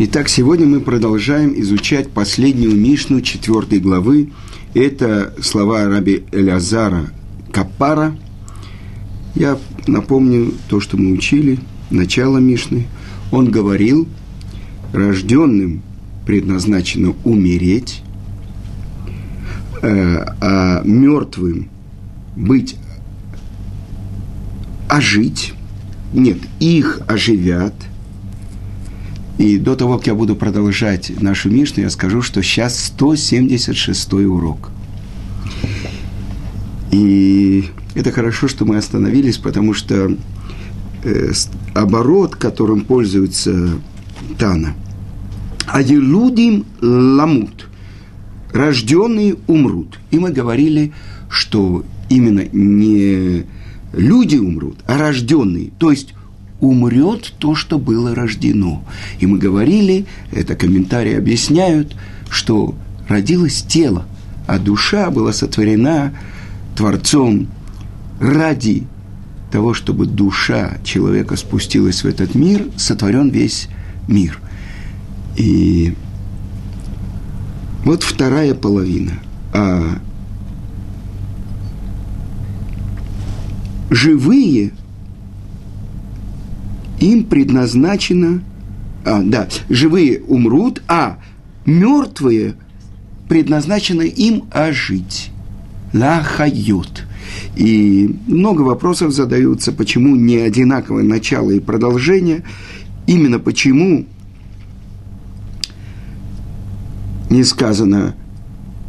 Итак, сегодня мы продолжаем изучать последнюю Мишну четвертой главы. Это слова раби Элязара Капара. Я напомню то, что мы учили, начало Мишны. Он говорил, рожденным предназначено умереть, э, а мертвым быть ожить. Нет, их оживят – и до того, как я буду продолжать нашу Мишну, я скажу, что сейчас 176 урок. И это хорошо, что мы остановились, потому что э, оборот, которым пользуется Тана, Аелудим ламут, рожденные умрут. И мы говорили, что именно не люди умрут, а рожденные. То есть умрет то, что было рождено. И мы говорили, это комментарии объясняют, что родилось тело, а душа была сотворена Творцом ради того, чтобы душа человека спустилась в этот мир, сотворен весь мир. И вот вторая половина. А живые им предназначено, а, да, живые умрут, а мертвые предназначено им ожить. Лахайот. И много вопросов задаются, почему не одинаковое начало и продолжение, именно почему не сказано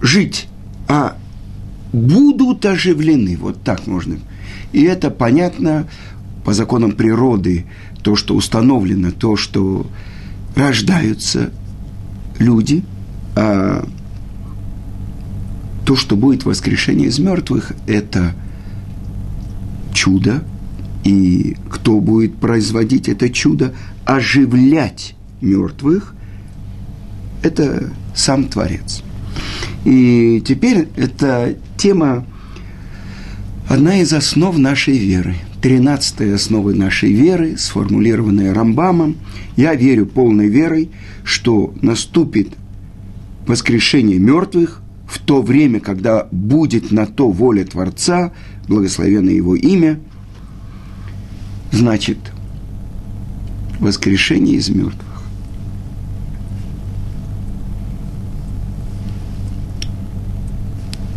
жить, а будут оживлены. Вот так можно. И это понятно по законам природы, то, что установлено, то, что рождаются люди, а то, что будет воскрешение из мертвых, это чудо, и кто будет производить это чудо, оживлять мертвых, это сам Творец. И теперь эта тема одна из основ нашей веры – тринадцатой основы нашей веры, сформулированной Рамбамом. Я верю полной верой, что наступит воскрешение мертвых в то время, когда будет на то воля Творца, благословенное Его имя, значит, воскрешение из мертвых.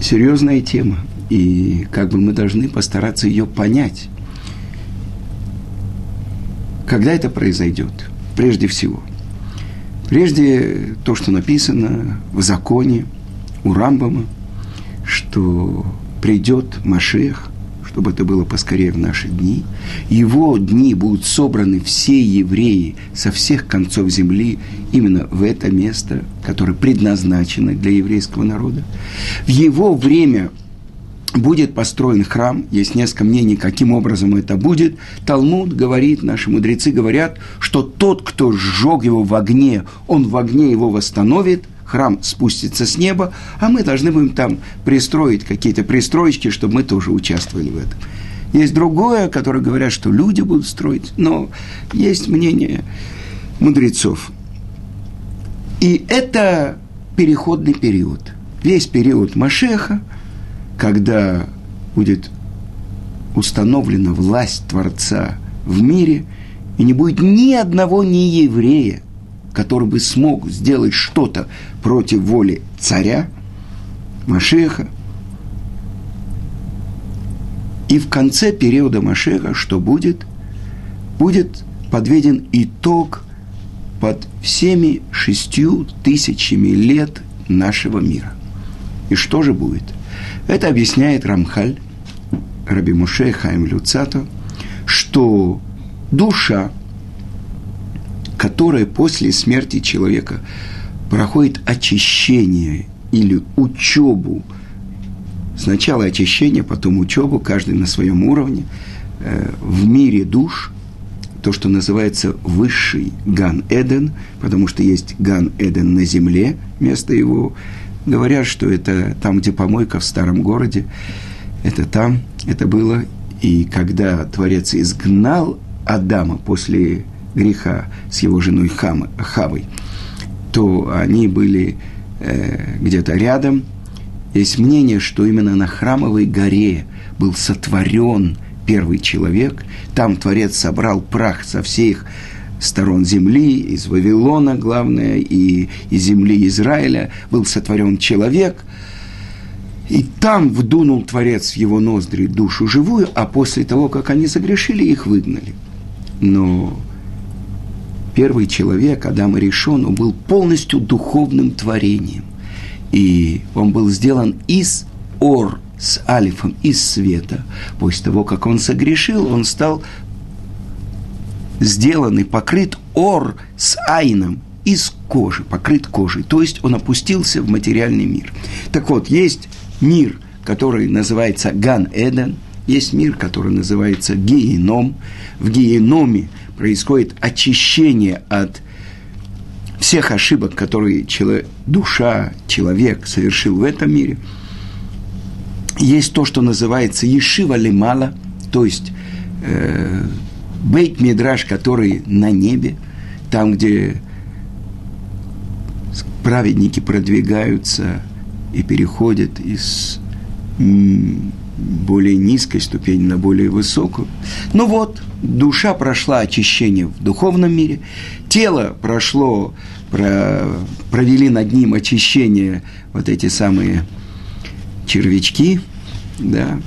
Серьезная тема, и как бы мы должны постараться ее понять. Когда это произойдет? Прежде всего. Прежде то, что написано в законе у Рамбама, что придет Машех, чтобы это было поскорее в наши дни. Его дни будут собраны все евреи со всех концов земли именно в это место, которое предназначено для еврейского народа. В его время будет построен храм, есть несколько мнений, каким образом это будет. Талмуд говорит, наши мудрецы говорят, что тот, кто сжег его в огне, он в огне его восстановит, храм спустится с неба, а мы должны будем там пристроить какие-то пристроечки, чтобы мы тоже участвовали в этом. Есть другое, которое говорят, что люди будут строить, но есть мнение мудрецов. И это переходный период. Весь период Машеха – когда будет установлена власть Творца в мире, и не будет ни одного нееврея, который бы смог сделать что-то против воли царя, Машеха. И в конце периода Машеха что будет? Будет подведен итог под всеми шестью тысячами лет нашего мира. И что же будет – это объясняет Рамхаль, Раби Муше Хайм Люцато, что душа, которая после смерти человека проходит очищение или учебу, сначала очищение, потом учебу, каждый на своем уровне, э, в мире душ, то, что называется высший Ган-Эден, потому что есть Ган-Эден на земле, место его Говорят, что это там, где помойка в старом городе, это там, это было. И когда Творец изгнал Адама после греха с его женой Хам, Хавой, то они были э, где-то рядом. Есть мнение, что именно на Храмовой горе был сотворен первый человек. Там Творец собрал прах со всех сторон земли, из Вавилона, главное, и из земли Израиля был сотворен человек. И там вдунул Творец в его ноздри душу живую, а после того, как они загрешили, их выгнали. Но первый человек, Адам Решон, он был полностью духовным творением. И он был сделан из ор, с алифом, из света. После того, как он согрешил, он стал сделан и покрыт ор с айном, из кожи, покрыт кожей. То есть он опустился в материальный мир. Так вот, есть мир, который называется Ган-Эден, есть мир, который называется Гееном. В Гееноме происходит очищение от всех ошибок, которые человек, душа, человек совершил в этом мире. Есть то, что называется Ешива Лемала, то есть э, Бейт Мидраш, который на небе, там, где праведники продвигаются и переходят из более низкой ступени на более высокую. Ну вот, душа прошла очищение в духовном мире, тело прошло, про, провели над ним очищение вот эти самые червячки, да,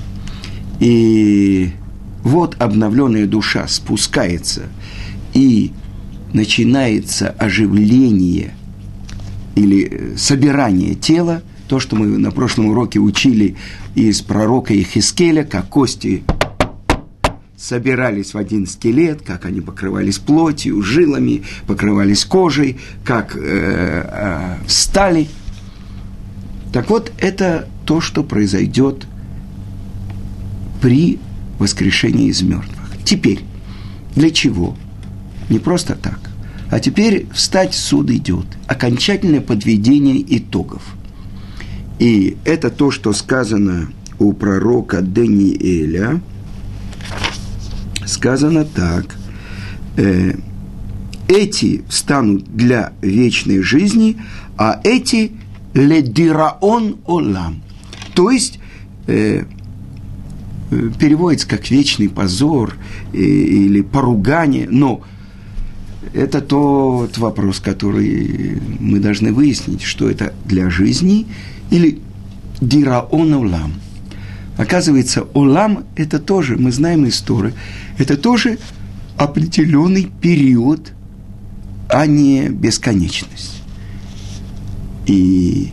и вот обновленная душа спускается, и начинается оживление или э, собирание тела, то, что мы на прошлом уроке учили из пророка Ихискеля, как кости собирались в один скелет, как они покрывались плотью, жилами, покрывались кожей, как э, э, встали. Так вот, это то, что произойдет при воскрешение из мертвых. Теперь, для чего? Не просто так. А теперь встать суд идет. Окончательное подведение итогов. И это то, что сказано у пророка Даниэля. Сказано так. Э, эти станут для вечной жизни, а эти ледираон олам. То есть Э, переводится как вечный позор или поругание, но это тот вопрос, который мы должны выяснить, что это для жизни или дираон улам. Оказывается, улам – это тоже, мы знаем историю, это тоже определенный период, а не бесконечность. И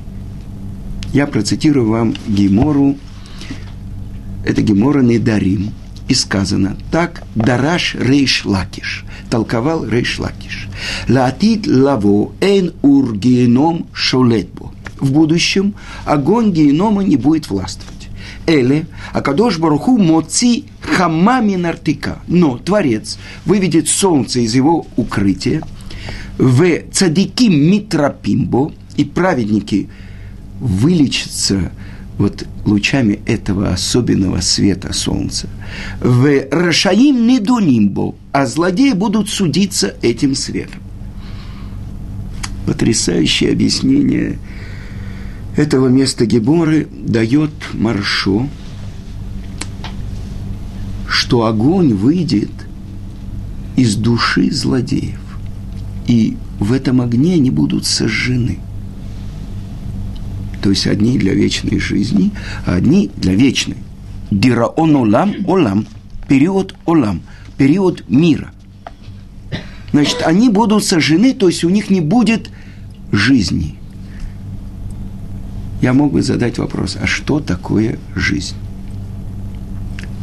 я процитирую вам Гемору – это Гемора Недарим, и сказано, так דרש ריש לקיש, толковал Рейш Лакиш. לעתיד לבוא אין אור גיהנום שולט בו. В будущем огонь геинома не будет властвовать. אלא, הקדוש ברוך הוא מוציא חמה מנרתיקה. Но Творец выведет солнце из его укрытия, в цадики Митрапимбо, и праведники вылечатся вот лучами этого особенного света солнца. В Рашаим недунимбо, а злодеи будут судиться этим светом. Потрясающее объяснение этого места Геборы дает Маршо, что огонь выйдет из души злодеев, и в этом огне они будут сожжены – то есть одни для вечной жизни, а одни для вечной. Дираон олам, олам, период олам, период мира. Значит, они будут сожжены, то есть у них не будет жизни. Я мог бы задать вопрос, а что такое жизнь?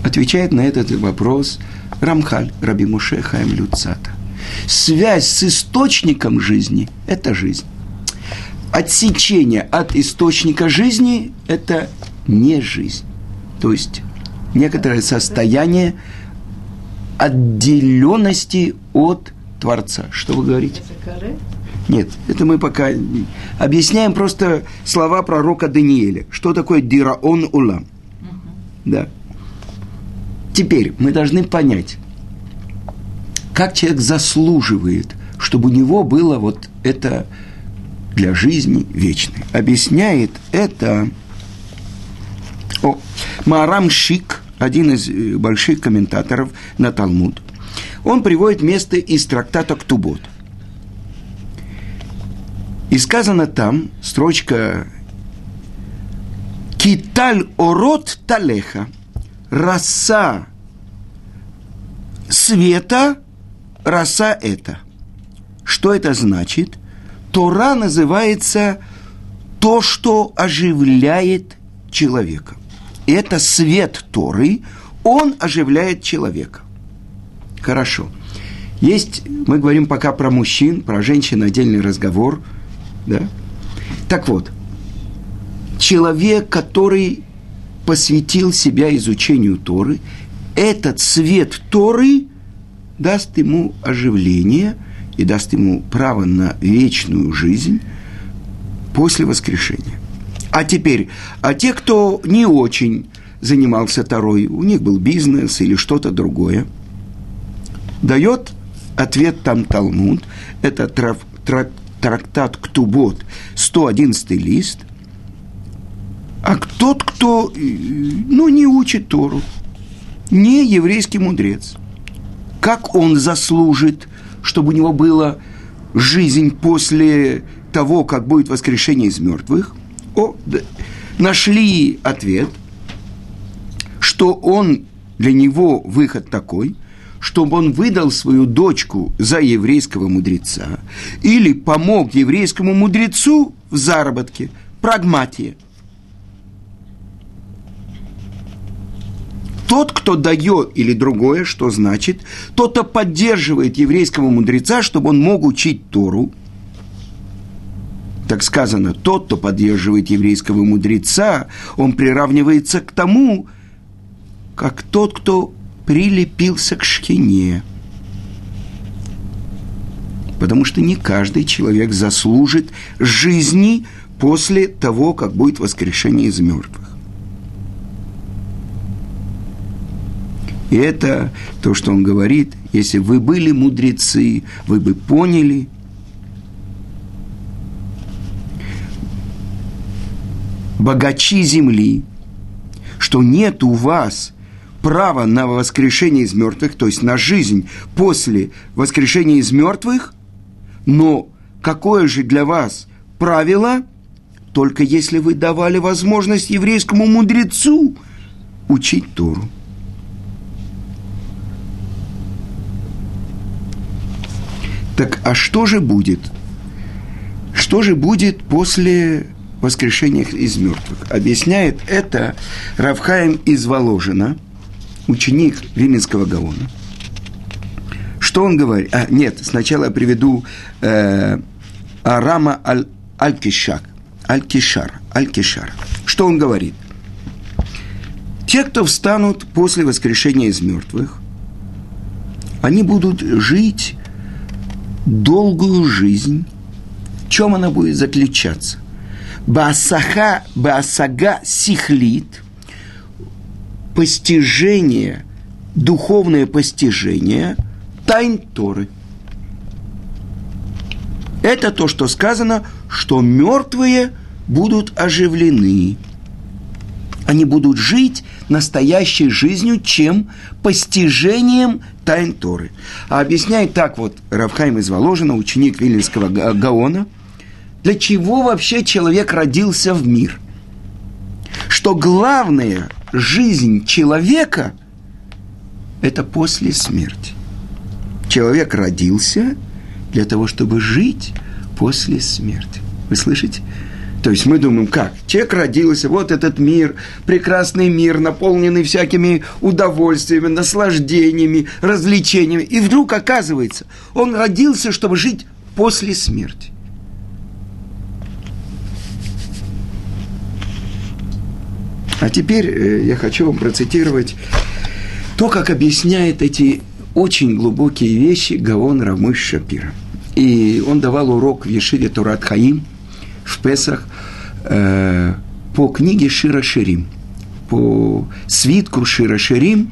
Отвечает на этот вопрос Рамхаль, Раби Муше Хаим Люцата. Связь с источником жизни – это жизнь отсечение от источника жизни – это не жизнь. То есть некоторое состояние отделенности от Творца. Что вы говорите? Нет, это мы пока объясняем просто слова пророка Даниэля. Что такое дираон улам? Да. Теперь мы должны понять, как человек заслуживает, чтобы у него было вот это для жизни вечной. Объясняет это о, Маарам Шик, один из э, больших комментаторов на Талмуд. Он приводит место из трактата Ктубот. И сказано там, строчка Киталь орот талеха, роса света, роса это. Что это значит? Тора называется то, что оживляет человека. Это свет Торы, он оживляет человека. Хорошо. Есть, мы говорим пока про мужчин, про женщин отдельный разговор, да? Так вот, человек, который посвятил себя изучению Торы, этот свет Торы даст ему оживление и даст ему право на вечную жизнь после воскрешения. А теперь, а те, кто не очень занимался Торой, у них был бизнес или что-то другое, дает ответ там Талмуд, это трав, трак, трактат Ктубот, 111 лист, а тот, кто ну, не учит Тору, не еврейский мудрец, как он заслужит, чтобы у него была жизнь после того, как будет воскрешение из мертвых? О, да, нашли ответ, что он, для него выход такой, чтобы он выдал свою дочку за еврейского мудреца или помог еврейскому мудрецу в заработке, прагматия – тот, кто дает или другое, что значит, тот, кто поддерживает еврейского мудреца, чтобы он мог учить Тору, так сказано, тот, кто поддерживает еврейского мудреца, он приравнивается к тому, как тот, кто прилепился к шхине. Потому что не каждый человек заслужит жизни после того, как будет воскрешение из мертвых. И это то, что он говорит, если вы были мудрецы, вы бы поняли, богачи земли, что нет у вас права на воскрешение из мертвых, то есть на жизнь после воскрешения из мертвых, но какое же для вас правило, только если вы давали возможность еврейскому мудрецу учить Тору. Так а что же будет? Что же будет после воскрешения из мертвых? Объясняет это Равхаем из Воложина, ученик Вименского Гаона. Что он говорит? А, нет, сначала я приведу э, Арама аль, Аль-Кишак, Аль-Кишар, Аль-Кишар. Что он говорит? Те, кто встанут после воскрешения из мертвых, они будут жить долгую жизнь. В чем она будет заключаться? Баасаха, Баасага сихлит, постижение, духовное постижение тайн Торы. Это то, что сказано, что мертвые будут оживлены. Они будут жить настоящей жизнью, чем постижением тайн Торы. А объясняет так вот Равхайм из Воложина, ученик Вильнинского Гаона, для чего вообще человек родился в мир. Что главная жизнь человека – это после смерти. Человек родился для того, чтобы жить после смерти. Вы слышите? То есть мы думаем, как? Человек родился, вот этот мир, прекрасный мир, наполненный всякими удовольствиями, наслаждениями, развлечениями. И вдруг оказывается, он родился, чтобы жить после смерти. А теперь э, я хочу вам процитировать то, как объясняет эти очень глубокие вещи Гавон Рамыш Шапира. И он давал урок в Ешиве Турат Хаим – в Песах э, по книге Шира Ширим, по свитку Шира Ширим,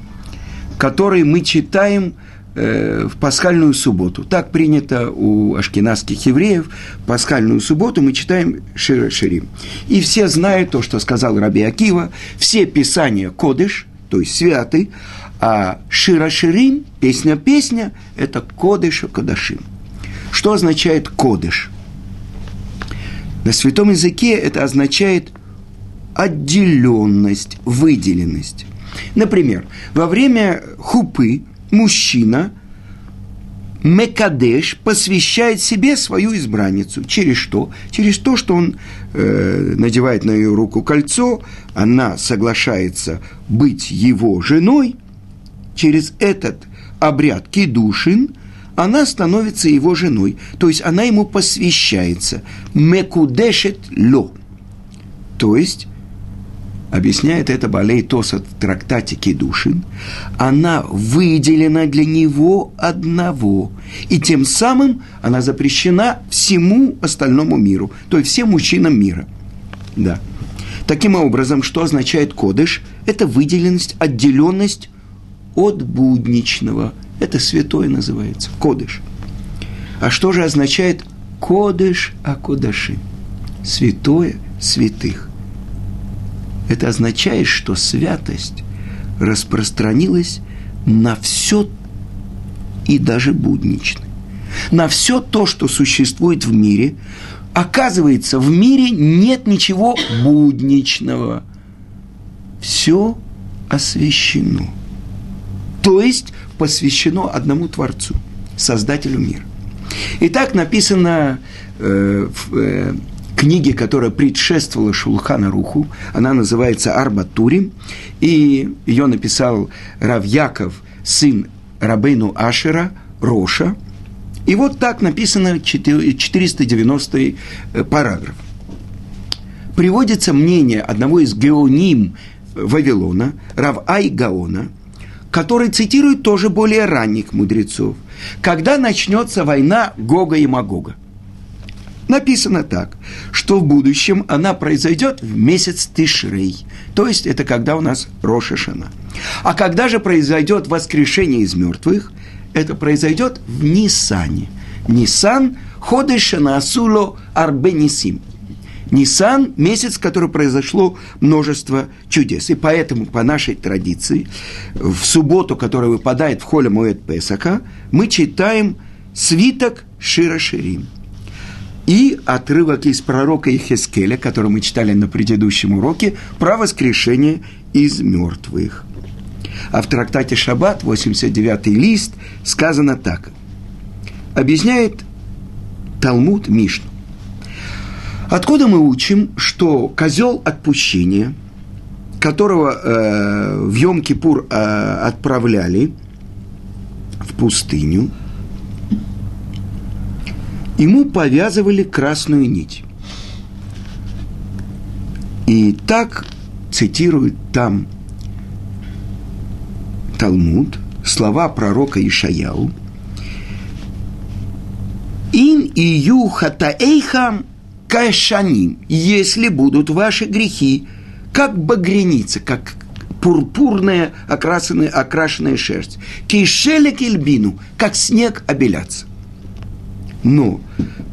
который мы читаем э, в пасхальную субботу. Так принято у ашкенадских евреев. Пасхальную субботу мы читаем Шира Ширим. И все знают то, что сказал Раби Акива. Все писания Кодыш, то есть святы, а Шира Ширим, песня-песня, это Кодыша Кодашим. Что означает Кодыш? На святом языке это означает отделенность, выделенность. Например, во время хупы мужчина Мекадеш посвящает себе свою избранницу. Через что? Через то, что он э, надевает на ее руку кольцо, она соглашается быть его женой. Через этот обряд кидушин она становится его женой. То есть она ему посвящается. Мекудешет ло. То есть объясняет это Балей Тоса в трактате Кедушин, она выделена для него одного, и тем самым она запрещена всему остальному миру, то есть всем мужчинам мира. Да. Таким образом, что означает кодыш? Это выделенность, отделенность от будничного. Это святое называется, кодыш. А что же означает кодыш акодаши? Святое святых это означает, что святость распространилась на все и даже буднично. На все то, что существует в мире. Оказывается, в мире нет ничего будничного. Все освящено. То есть посвящено одному Творцу, Создателю мира. И так написано э, в э, книги, которая предшествовала Шулхана Руху. Она называется Арбатури. И ее написал Рав Яков, сын Рабейну Ашера, Роша. И вот так написано 490 э, параграф. Приводится мнение одного из геоним Вавилона, Рав Ай Гаона, который цитирует тоже более ранних мудрецов. Когда начнется война Гога и Магога – Написано так, что в будущем она произойдет в месяц Тишрей, то есть это когда у нас Рошашана. А когда же произойдет воскрешение из мертвых, это произойдет в Нисане. Нисан Ходешана Асуло Арбенисим. Нисан – месяц, в который произошло множество чудес. И поэтому, по нашей традиции, в субботу, которая выпадает в холе Моэд Песака, мы читаем свиток Шира Ширим – и отрывок из пророка Ихескеля, который мы читали на предыдущем уроке, про воскрешение из мертвых. А в трактате Шаббат, 89-й лист, сказано так. Объясняет Талмуд Мишну. Откуда мы учим, что козел отпущения, которого э, в Йом-Кипур э, отправляли в пустыню – ему повязывали красную нить. И так цитирует там Талмуд, слова пророка Ишаяу, «Ин ию хатаэйхам кайшаним, если будут ваши грехи, как багреница, как пурпурная окрашенная, окрашенная шерсть, кишеля кельбину, как снег обеляться». Но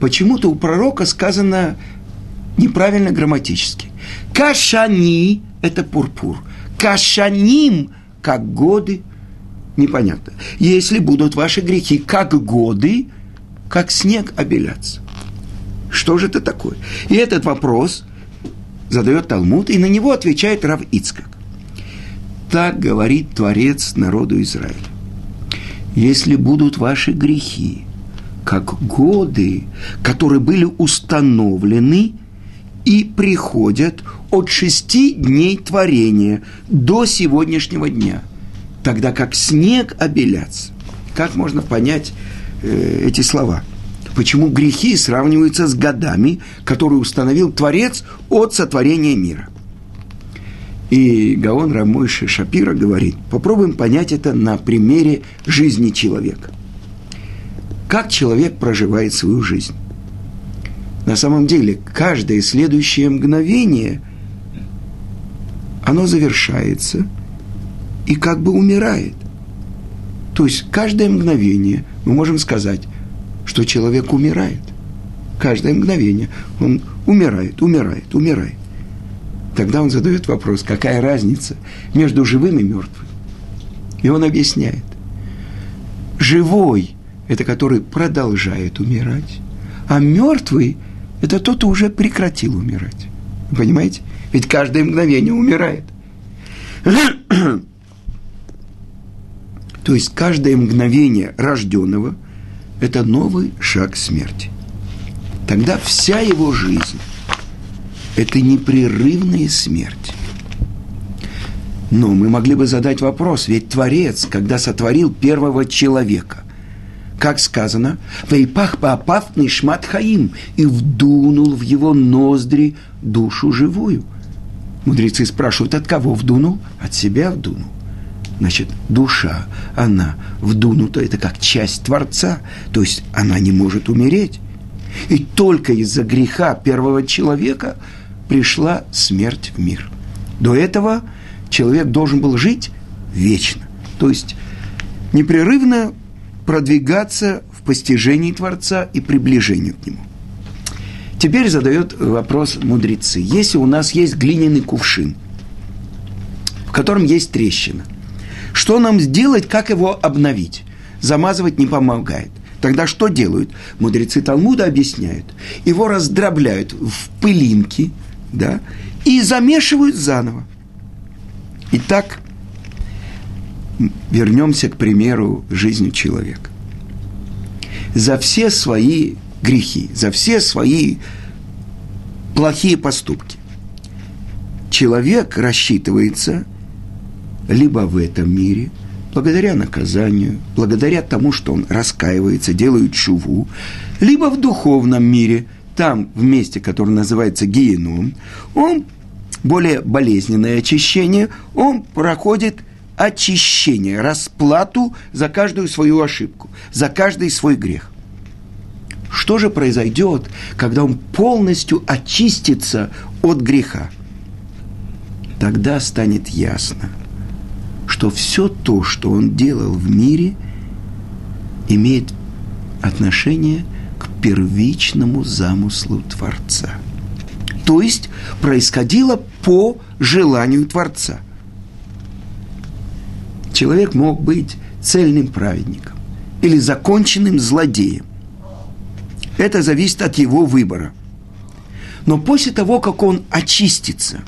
почему-то у пророка сказано неправильно грамматически. Кашани – это пурпур. Кашаним – как годы. Непонятно. Если будут ваши грехи как годы, как снег обеляться. Что же это такое? И этот вопрос задает Талмуд, и на него отвечает Рав Ицкак. Так говорит Творец народу Израиля. Если будут ваши грехи, как годы, которые были установлены и приходят от шести дней творения до сегодняшнего дня, тогда как снег обелятся. Как можно понять э, эти слова? Почему грехи сравниваются с годами, которые установил Творец от сотворения мира? И Гаон Рамойши Шапира говорит, попробуем понять это на примере жизни человека – как человек проживает свою жизнь. На самом деле, каждое следующее мгновение, оно завершается и как бы умирает. То есть каждое мгновение мы можем сказать, что человек умирает. Каждое мгновение он умирает, умирает, умирает. Тогда он задает вопрос, какая разница между живым и мертвым. И он объясняет. Живой – это который продолжает умирать, а мертвый – это тот, кто уже прекратил умирать. Понимаете? Ведь каждое мгновение умирает. То есть каждое мгновение рожденного – это новый шаг смерти. Тогда вся его жизнь – это непрерывная смерть. Но мы могли бы задать вопрос, ведь Творец, когда сотворил первого человека, как сказано, «Вейпах паапав нишмат хаим» и вдунул в его ноздри душу живую. Мудрецы спрашивают, от кого вдунул? От себя вдунул. Значит, душа, она вдунута, это как часть Творца, то есть она не может умереть. И только из-за греха первого человека пришла смерть в мир. До этого человек должен был жить вечно. То есть непрерывно продвигаться в постижении Творца и приближении к Нему. Теперь задает вопрос мудрецы. Если у нас есть глиняный кувшин, в котором есть трещина, что нам сделать, как его обновить? Замазывать не помогает. Тогда что делают? Мудрецы Талмуда объясняют. Его раздробляют в пылинки, да, и замешивают заново. Итак, вернемся к примеру жизни человека. За все свои грехи, за все свои плохие поступки человек рассчитывается либо в этом мире, благодаря наказанию, благодаря тому, что он раскаивается, делает чуву, либо в духовном мире, там, в месте, которое называется геном, он более болезненное очищение, он проходит очищение, расплату за каждую свою ошибку, за каждый свой грех. Что же произойдет, когда он полностью очистится от греха? Тогда станет ясно, что все то, что он делал в мире, имеет отношение к первичному замыслу Творца – то есть происходило по желанию Творца. Человек мог быть цельным праведником или законченным злодеем. Это зависит от его выбора. Но после того, как он очистится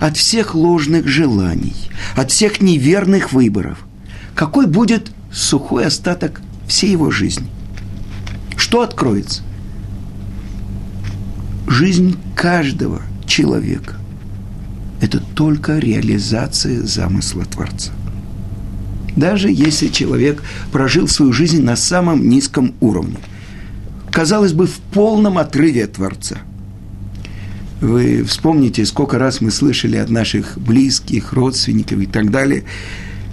от всех ложных желаний, от всех неверных выборов, какой будет сухой остаток всей его жизни? Что откроется? жизнь каждого человека – это только реализация замысла Творца. Даже если человек прожил свою жизнь на самом низком уровне, казалось бы, в полном отрыве от Творца. Вы вспомните, сколько раз мы слышали от наших близких, родственников и так далее.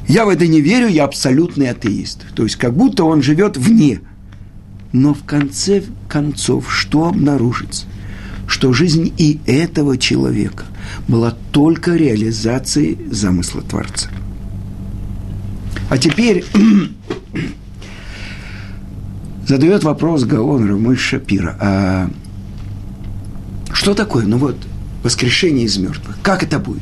Я в это не верю, я абсолютный атеист. То есть как будто он живет вне. Но в конце концов, что обнаружится? что жизнь и этого человека была только реализацией замысла Творца. А теперь задает вопрос Гаон Рамыш Шапира. А что такое, ну вот, воскрешение из мертвых? Как это будет?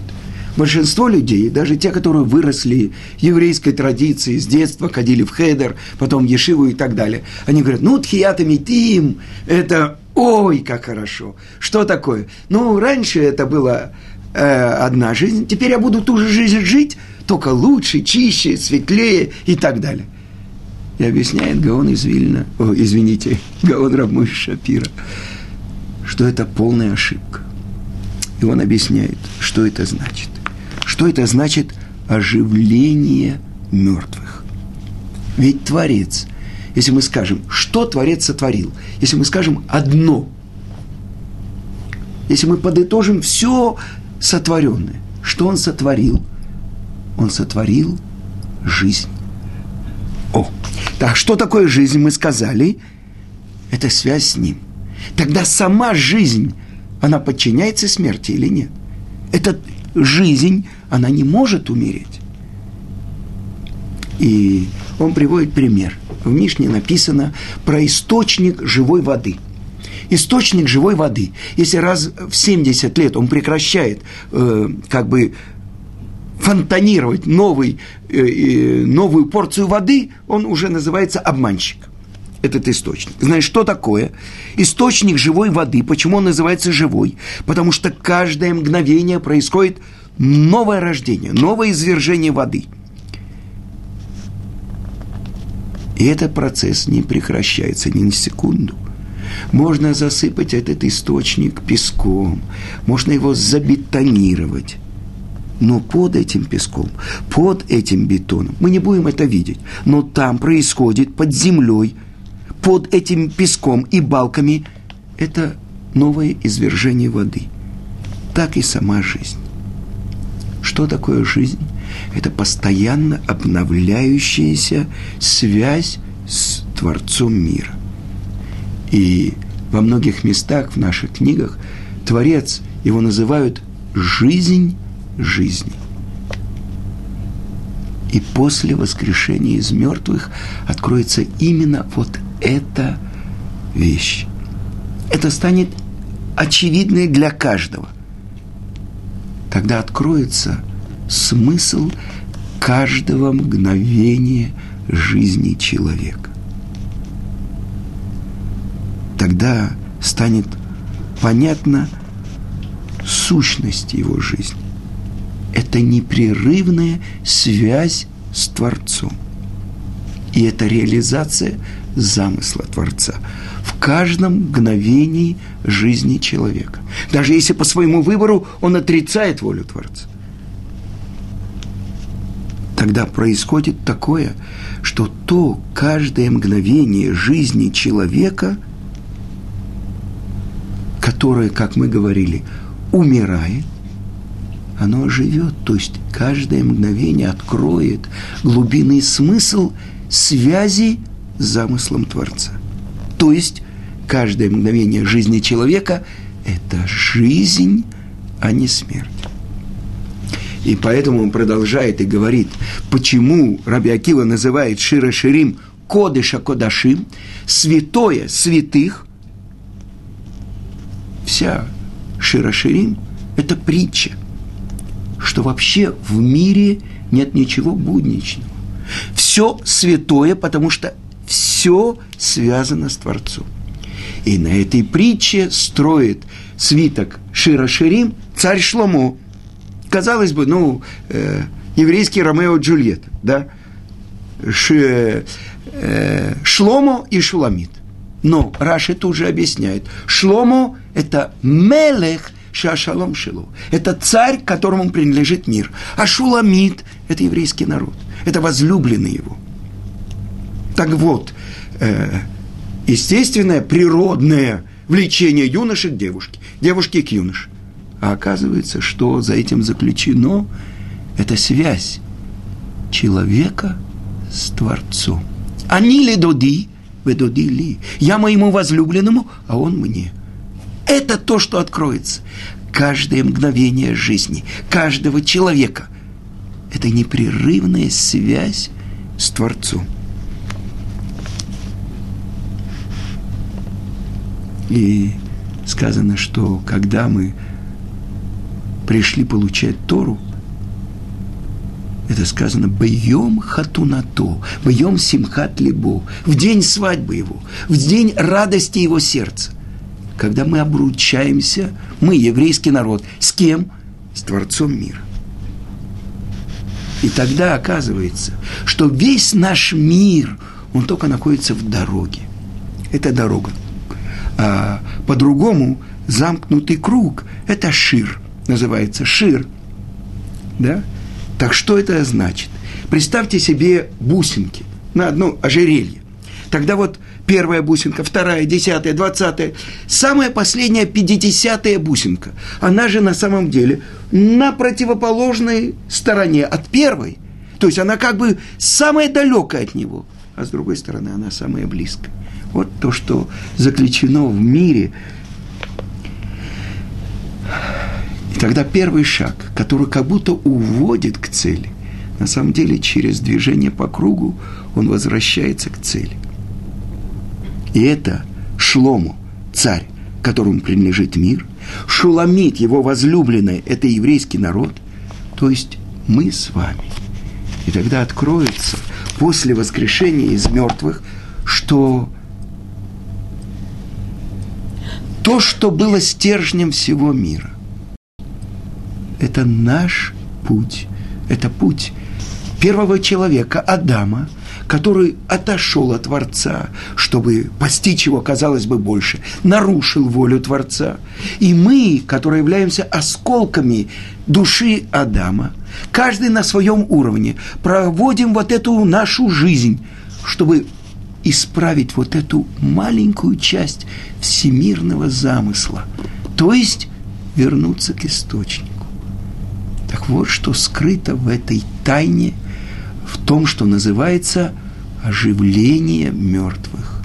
Большинство людей, даже те, которые выросли еврейской традиции, с детства ходили в хедер, потом в Ешиву и так далее, они говорят, ну, тхията митим, это Ой, как хорошо. Что такое? Ну, раньше это была э, одна жизнь, теперь я буду ту же жизнь жить, только лучше, чище, светлее и так далее. И объясняет Гаон из Вильна, о, извините, Гаон Рамыш Шапира, что это полная ошибка. И он объясняет, что это значит. Что это значит оживление мертвых. Ведь Творец – если мы скажем, что Творец сотворил, если мы скажем одно, если мы подытожим все сотворенное, что Он сотворил? Он сотворил жизнь. О, так что такое жизнь, мы сказали? Это связь с Ним. Тогда сама жизнь, она подчиняется смерти или нет? Эта жизнь, она не может умереть. И он приводит пример. В Мишне написано про источник живой воды. Источник живой воды. Если раз в 70 лет он прекращает э, как бы фонтанировать новый, э, новую порцию воды, он уже называется обманщик. Этот источник. Знаешь, что такое? Источник живой воды. Почему он называется живой? Потому что каждое мгновение происходит новое рождение, новое извержение воды. И этот процесс не прекращается ни на секунду. Можно засыпать этот источник песком, можно его забетонировать. Но под этим песком, под этим бетоном, мы не будем это видеть, но там происходит под землей, под этим песком и балками, это новое извержение воды. Так и сама жизнь. Что такое жизнь? Это постоянно обновляющаяся связь с Творцом мира. И во многих местах в наших книгах Творец его называют жизнь жизни. И после воскрешения из мертвых откроется именно вот эта вещь. Это станет очевидной для каждого. Тогда откроется смысл каждого мгновения жизни человека. Тогда станет понятна сущность его жизни. Это непрерывная связь с Творцом. И это реализация замысла Творца в каждом мгновении жизни человека. Даже если по своему выбору он отрицает волю Творца тогда происходит такое, что то каждое мгновение жизни человека, которое, как мы говорили, умирает, оно живет, то есть каждое мгновение откроет глубинный смысл связи замыслом Творца. То есть каждое мгновение жизни человека – это жизнь, а не смерть. И поэтому он продолжает и говорит, почему Раби Акива называет Шира Ширим Кодыша Кодашим, святое святых. Вся Шира Ширим – это притча, что вообще в мире нет ничего будничного. Все святое, потому что все связано с Творцом. И на этой притче строит свиток Шира Ширим царь Шломо – казалось бы, ну, э, еврейский Ромео и Джульетта, да, Ш, э, Шломо и Шуламит. Но Раши тут же объясняет. Шломо – это Мелех Шашалом Шилу. Это царь, которому принадлежит мир. А Шуламит – это еврейский народ. Это возлюбленный его. Так вот, э, естественное, природное влечение юноши к девушке, девушки к юноше. А оказывается, что за этим заключено, это связь человека с Творцом. Они ли доди, вы доди ли. Я моему возлюбленному, а он мне. Это то, что откроется. Каждое мгновение жизни, каждого человека. Это непрерывная связь с Творцом. И сказано, что когда мы пришли получать Тору, это сказано «Бьем хатунато», «Бьем симхат либо», в день свадьбы его, в день радости его сердца. Когда мы обручаемся, мы, еврейский народ, с кем? С Творцом мира. И тогда оказывается, что весь наш мир, он только находится в дороге. Это дорога. А по-другому замкнутый круг – это шир – называется шир. Да? Так что это значит? Представьте себе бусинки на одно ожерелье. Тогда вот первая бусинка, вторая, десятая, двадцатая, самая последняя, пятидесятая бусинка. Она же на самом деле на противоположной стороне от первой. То есть она как бы самая далекая от него, а с другой стороны она самая близкая. Вот то, что заключено в мире и тогда первый шаг, который как будто уводит к цели, на самом деле через движение по кругу он возвращается к цели. И это Шлому, царь, которому принадлежит мир, Шуламит, его возлюбленный, это еврейский народ, то есть мы с вами. И тогда откроется после воскрешения из мертвых, что то, что было стержнем всего мира, это наш путь, это путь первого человека, Адама, который отошел от Творца, чтобы постичь его, казалось бы, больше, нарушил волю Творца. И мы, которые являемся осколками души Адама, каждый на своем уровне, проводим вот эту нашу жизнь, чтобы исправить вот эту маленькую часть всемирного замысла, то есть вернуться к источнику. Так вот, что скрыто в этой тайне – в том, что называется оживление мертвых.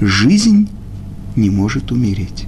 Жизнь не может умереть.